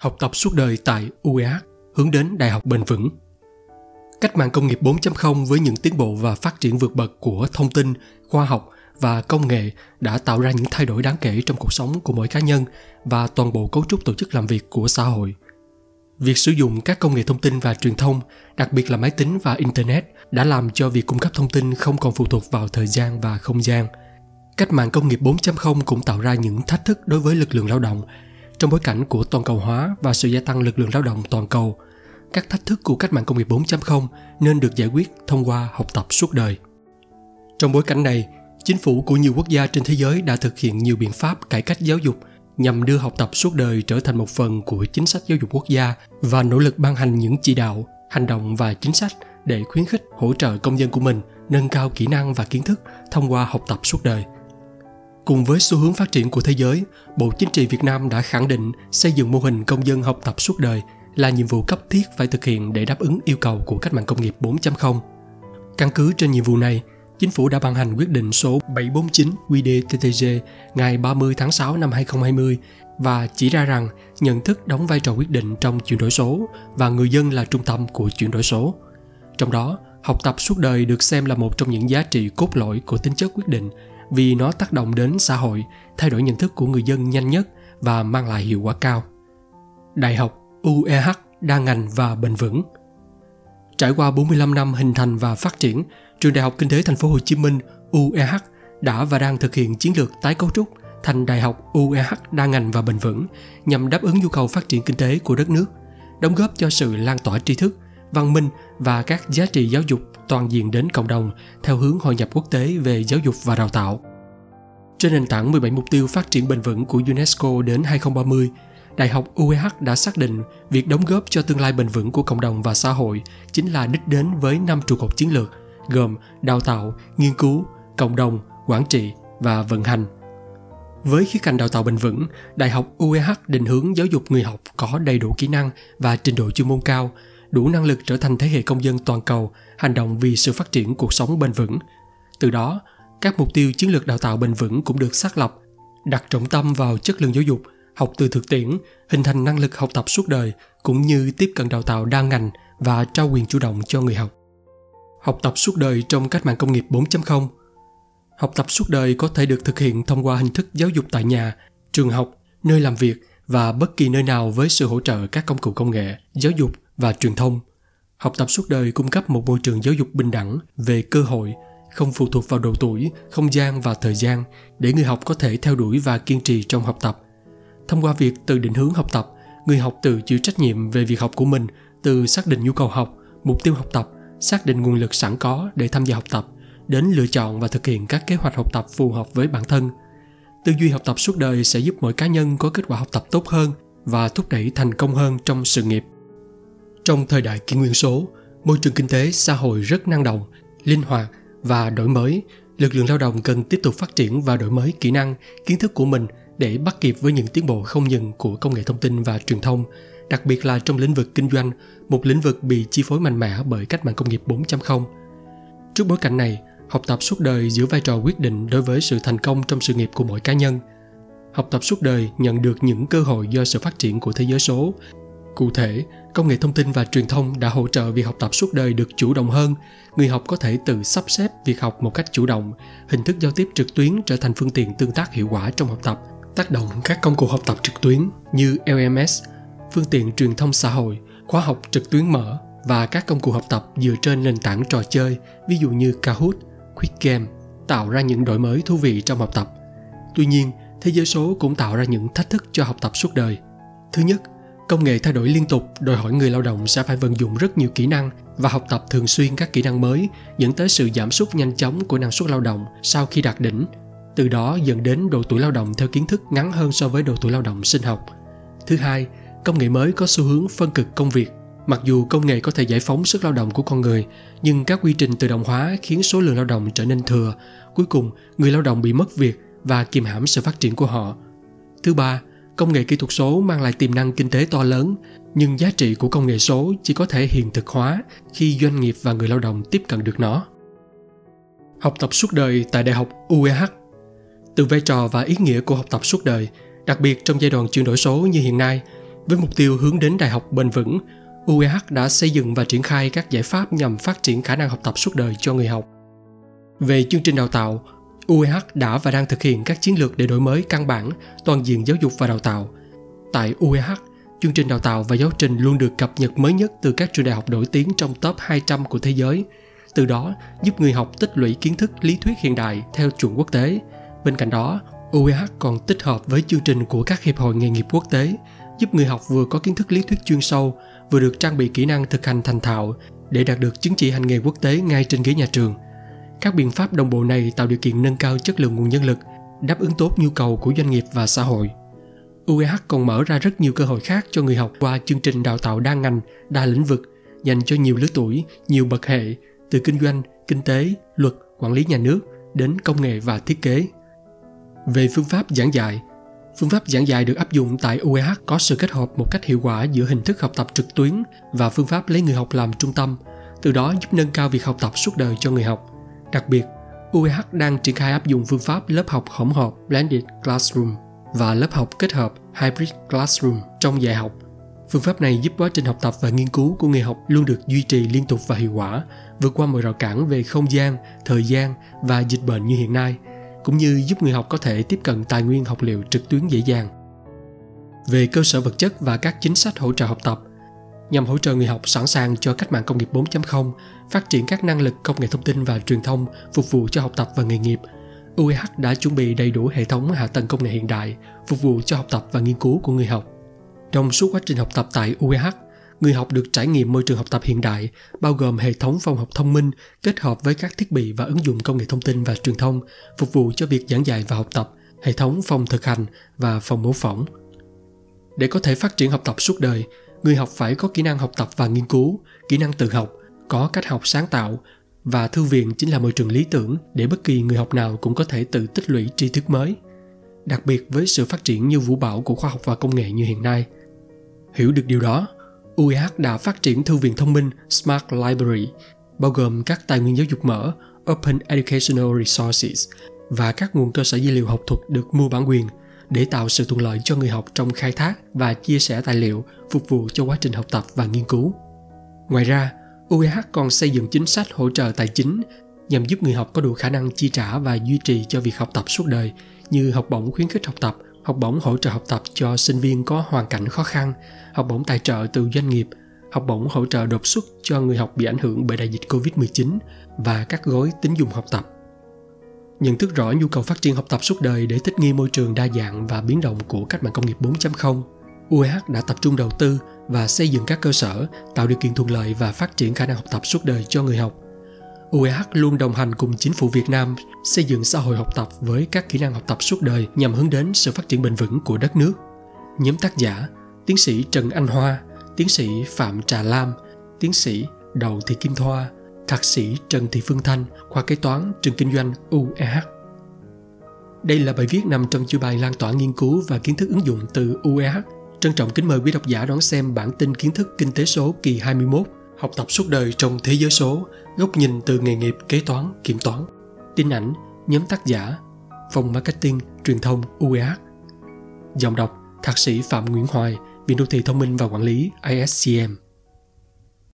học tập suốt đời tại UEA hướng đến đại học bền vững. Cách mạng công nghiệp 4.0 với những tiến bộ và phát triển vượt bậc của thông tin, khoa học và công nghệ đã tạo ra những thay đổi đáng kể trong cuộc sống của mỗi cá nhân và toàn bộ cấu trúc tổ chức làm việc của xã hội. Việc sử dụng các công nghệ thông tin và truyền thông, đặc biệt là máy tính và internet đã làm cho việc cung cấp thông tin không còn phụ thuộc vào thời gian và không gian. Cách mạng công nghiệp 4.0 cũng tạo ra những thách thức đối với lực lượng lao động trong bối cảnh của toàn cầu hóa và sự gia tăng lực lượng lao động toàn cầu, các thách thức của cách mạng công nghiệp 4.0 nên được giải quyết thông qua học tập suốt đời. Trong bối cảnh này, chính phủ của nhiều quốc gia trên thế giới đã thực hiện nhiều biện pháp cải cách giáo dục nhằm đưa học tập suốt đời trở thành một phần của chính sách giáo dục quốc gia và nỗ lực ban hành những chỉ đạo, hành động và chính sách để khuyến khích hỗ trợ công dân của mình nâng cao kỹ năng và kiến thức thông qua học tập suốt đời. Cùng với xu hướng phát triển của thế giới, Bộ Chính trị Việt Nam đã khẳng định xây dựng mô hình công dân học tập suốt đời là nhiệm vụ cấp thiết phải thực hiện để đáp ứng yêu cầu của cách mạng công nghiệp 4.0. Căn cứ trên nhiệm vụ này, Chính phủ đã ban hành quyết định số 749 QĐ-TTG ngày 30 tháng 6 năm 2020 và chỉ ra rằng nhận thức đóng vai trò quyết định trong chuyển đổi số và người dân là trung tâm của chuyển đổi số. Trong đó, học tập suốt đời được xem là một trong những giá trị cốt lõi của tính chất quyết định vì nó tác động đến xã hội, thay đổi nhận thức của người dân nhanh nhất và mang lại hiệu quả cao. Đại học UEH đa ngành và bền vững. Trải qua 45 năm hình thành và phát triển, Trường Đại học Kinh tế Thành phố Hồ Chí Minh UEH đã và đang thực hiện chiến lược tái cấu trúc thành Đại học UEH đa ngành và bền vững nhằm đáp ứng nhu cầu phát triển kinh tế của đất nước, đóng góp cho sự lan tỏa tri thức, văn minh và các giá trị giáo dục toàn diện đến cộng đồng theo hướng hội nhập quốc tế về giáo dục và đào tạo. Trên nền tảng 17 mục tiêu phát triển bền vững của UNESCO đến 2030, Đại học UEH đã xác định việc đóng góp cho tương lai bền vững của cộng đồng và xã hội chính là đích đến với năm trụ cột chiến lược gồm đào tạo, nghiên cứu, cộng đồng, quản trị và vận hành. Với khía cạnh đào tạo bền vững, Đại học UEH định hướng giáo dục người học có đầy đủ kỹ năng và trình độ chuyên môn cao, đủ năng lực trở thành thế hệ công dân toàn cầu, hành động vì sự phát triển cuộc sống bền vững. Từ đó, các mục tiêu chiến lược đào tạo bền vững cũng được xác lập, đặt trọng tâm vào chất lượng giáo dục, học từ thực tiễn, hình thành năng lực học tập suốt đời cũng như tiếp cận đào tạo đa ngành và trao quyền chủ động cho người học. Học tập suốt đời trong cách mạng công nghiệp 4.0 Học tập suốt đời có thể được thực hiện thông qua hình thức giáo dục tại nhà, trường học, nơi làm việc và bất kỳ nơi nào với sự hỗ trợ các công cụ công nghệ, giáo dục và truyền thông. Học tập suốt đời cung cấp một môi trường giáo dục bình đẳng về cơ hội, không phụ thuộc vào độ tuổi, không gian và thời gian để người học có thể theo đuổi và kiên trì trong học tập. Thông qua việc tự định hướng học tập, người học tự chịu trách nhiệm về việc học của mình, từ xác định nhu cầu học, mục tiêu học tập, xác định nguồn lực sẵn có để tham gia học tập, đến lựa chọn và thực hiện các kế hoạch học tập phù hợp với bản thân. Tư duy học tập suốt đời sẽ giúp mỗi cá nhân có kết quả học tập tốt hơn và thúc đẩy thành công hơn trong sự nghiệp. Trong thời đại kỷ nguyên số, môi trường kinh tế xã hội rất năng động, linh hoạt và đổi mới, lực lượng lao động cần tiếp tục phát triển và đổi mới kỹ năng, kiến thức của mình để bắt kịp với những tiến bộ không ngừng của công nghệ thông tin và truyền thông, đặc biệt là trong lĩnh vực kinh doanh, một lĩnh vực bị chi phối mạnh mẽ bởi cách mạng công nghiệp 4.0. Trước bối cảnh này, học tập suốt đời giữ vai trò quyết định đối với sự thành công trong sự nghiệp của mỗi cá nhân. Học tập suốt đời nhận được những cơ hội do sự phát triển của thế giới số. Cụ thể, công nghệ thông tin và truyền thông đã hỗ trợ việc học tập suốt đời được chủ động hơn. Người học có thể tự sắp xếp việc học một cách chủ động hình thức giao tiếp trực tuyến trở thành phương tiện tương tác hiệu quả trong học tập tác động các công cụ học tập trực tuyến như lms phương tiện truyền thông xã hội khóa học trực tuyến mở và các công cụ học tập dựa trên nền tảng trò chơi ví dụ như kahoot quick game tạo ra những đổi mới thú vị trong học tập. Tuy nhiên thế giới số cũng tạo ra những thách thức cho học tập suốt đời. Thứ nhất công nghệ thay đổi liên tục, đòi hỏi người lao động sẽ phải vận dụng rất nhiều kỹ năng và học tập thường xuyên các kỹ năng mới, dẫn tới sự giảm sút nhanh chóng của năng suất lao động sau khi đạt đỉnh. Từ đó dẫn đến độ tuổi lao động theo kiến thức ngắn hơn so với độ tuổi lao động sinh học. Thứ hai, công nghệ mới có xu hướng phân cực công việc. Mặc dù công nghệ có thể giải phóng sức lao động của con người, nhưng các quy trình tự động hóa khiến số lượng lao động trở nên thừa. Cuối cùng, người lao động bị mất việc và kiềm hãm sự phát triển của họ. Thứ ba công nghệ kỹ thuật số mang lại tiềm năng kinh tế to lớn nhưng giá trị của công nghệ số chỉ có thể hiện thực hóa khi doanh nghiệp và người lao động tiếp cận được nó học tập suốt đời tại đại học UEH từ vai trò và ý nghĩa của học tập suốt đời đặc biệt trong giai đoạn chuyển đổi số như hiện nay Với mục tiêu hướng đến đại học bền vững, UEH đã xây dựng và triển khai các giải pháp nhằm phát triển khả năng học tập suốt đời cho người học. Về chương trình đào tạo, UEH đã và đang thực hiện các chiến lược để đổi mới căn bản, toàn diện giáo dục và đào tạo. Tại UEH, chương trình đào tạo và giáo trình luôn được cập nhật mới nhất từ các trường đại học nổi tiếng trong top 200 của thế giới. Từ đó, giúp người học tích lũy kiến thức lý thuyết hiện đại theo chuẩn quốc tế. Bên cạnh đó, UEH còn tích hợp với chương trình của các hiệp hội nghề nghiệp quốc tế, giúp người học vừa có kiến thức lý thuyết chuyên sâu, vừa được trang bị kỹ năng thực hành thành thạo để đạt được chứng chỉ hành nghề quốc tế ngay trên ghế nhà trường. Các biện pháp đồng bộ này tạo điều kiện nâng cao chất lượng nguồn nhân lực, đáp ứng tốt nhu cầu của doanh nghiệp và xã hội. UEH còn mở ra rất nhiều cơ hội khác cho người học qua chương trình đào tạo đa ngành, đa lĩnh vực, dành cho nhiều lứa tuổi, nhiều bậc hệ, từ kinh doanh, kinh tế, luật, quản lý nhà nước đến công nghệ và thiết kế. Về phương pháp giảng dạy, phương pháp giảng dạy được áp dụng tại UEH có sự kết hợp một cách hiệu quả giữa hình thức học tập trực tuyến và phương pháp lấy người học làm trung tâm, từ đó giúp nâng cao việc học tập suốt đời cho người học. Đặc biệt, UEH đang triển khai áp dụng phương pháp lớp học hỗn hợp Blended Classroom và lớp học kết hợp Hybrid Classroom trong dạy học. Phương pháp này giúp quá trình học tập và nghiên cứu của người học luôn được duy trì liên tục và hiệu quả, vượt qua mọi rào cản về không gian, thời gian và dịch bệnh như hiện nay – cũng như giúp người học có thể tiếp cận tài nguyên học liệu trực tuyến dễ dàng. Về cơ sở vật chất và các chính sách hỗ trợ học tập, nhằm hỗ trợ người học sẵn sàng cho cách mạng công nghiệp 4.0, phát triển các năng lực công nghệ thông tin và truyền thông phục vụ cho học tập và nghề nghiệp, UEH đã chuẩn bị đầy đủ hệ thống hạ tầng công nghệ hiện đại phục vụ cho học tập và nghiên cứu của người học. Trong suốt quá trình học tập tại UEH, người học được trải nghiệm môi trường học tập hiện đại, bao gồm hệ thống phòng học thông minh kết hợp với các thiết bị và ứng dụng công nghệ thông tin và truyền thông, phục vụ cho việc giảng dạy và học tập, hệ thống phòng thực hành và phòng mô phỏng. Để có thể phát triển học tập suốt đời, người học phải có kỹ năng học tập và nghiên cứu, kỹ năng tự học, có cách học sáng tạo và thư viện chính là môi trường lý tưởng để bất kỳ người học nào cũng có thể tự tích lũy tri thức mới. Đặc biệt với sự phát triển như vũ bão của khoa học và công nghệ như hiện nay. Hiểu được điều đó, UIH đã phát triển thư viện thông minh Smart Library, bao gồm các tài nguyên giáo dục mở Open Educational Resources và các nguồn cơ sở dữ liệu học thuật được mua bản quyền để tạo sự thuận lợi cho người học trong khai thác và chia sẻ tài liệu phục vụ cho quá trình học tập và nghiên cứu. Ngoài ra, UEH còn xây dựng chính sách hỗ trợ tài chính nhằm giúp người học có đủ khả năng chi trả và duy trì cho việc học tập suốt đời như học bổng khuyến khích học tập – học bổng hỗ trợ học tập cho sinh viên có hoàn cảnh khó khăn, học bổng tài trợ từ doanh nghiệp, học bổng hỗ trợ đột xuất cho người học bị ảnh hưởng bởi đại dịch Covid-19 và các gói tín dụng học tập. Nhận thức rõ nhu cầu phát triển học tập suốt đời để thích nghi môi trường đa dạng và biến động của cách mạng công nghiệp 4.0, UEH đã tập trung đầu tư và xây dựng các cơ sở tạo điều kiện thuận lợi và phát triển khả năng học tập suốt đời cho người học UEH luôn đồng hành cùng chính phủ Việt Nam xây dựng xã hội học tập với các kỹ năng học tập suốt đời nhằm hướng đến sự phát triển bền vững của đất nước. Nhóm tác giả Tiến sĩ Trần Anh Hoa, Tiến sĩ Phạm Trà Lam, Tiến sĩ Đậu Thị Kim Thoa, Thạc sĩ Trần Thị Phương Thanh, khoa kế toán trường kinh doanh UEH. Đây là bài viết nằm trong chương bài lan tỏa nghiên cứu và kiến thức ứng dụng từ UEH. Trân trọng kính mời quý độc giả đón xem bản tin kiến thức kinh tế số kỳ 21 học tập suốt đời trong thế giới số, góc nhìn từ nghề nghiệp kế toán, kiểm toán. Tin ảnh, nhóm tác giả, phòng marketing, truyền thông UEH. Giọng đọc, thạc sĩ Phạm Nguyễn Hoài, Viện Đô thị Thông minh và Quản lý ISCM.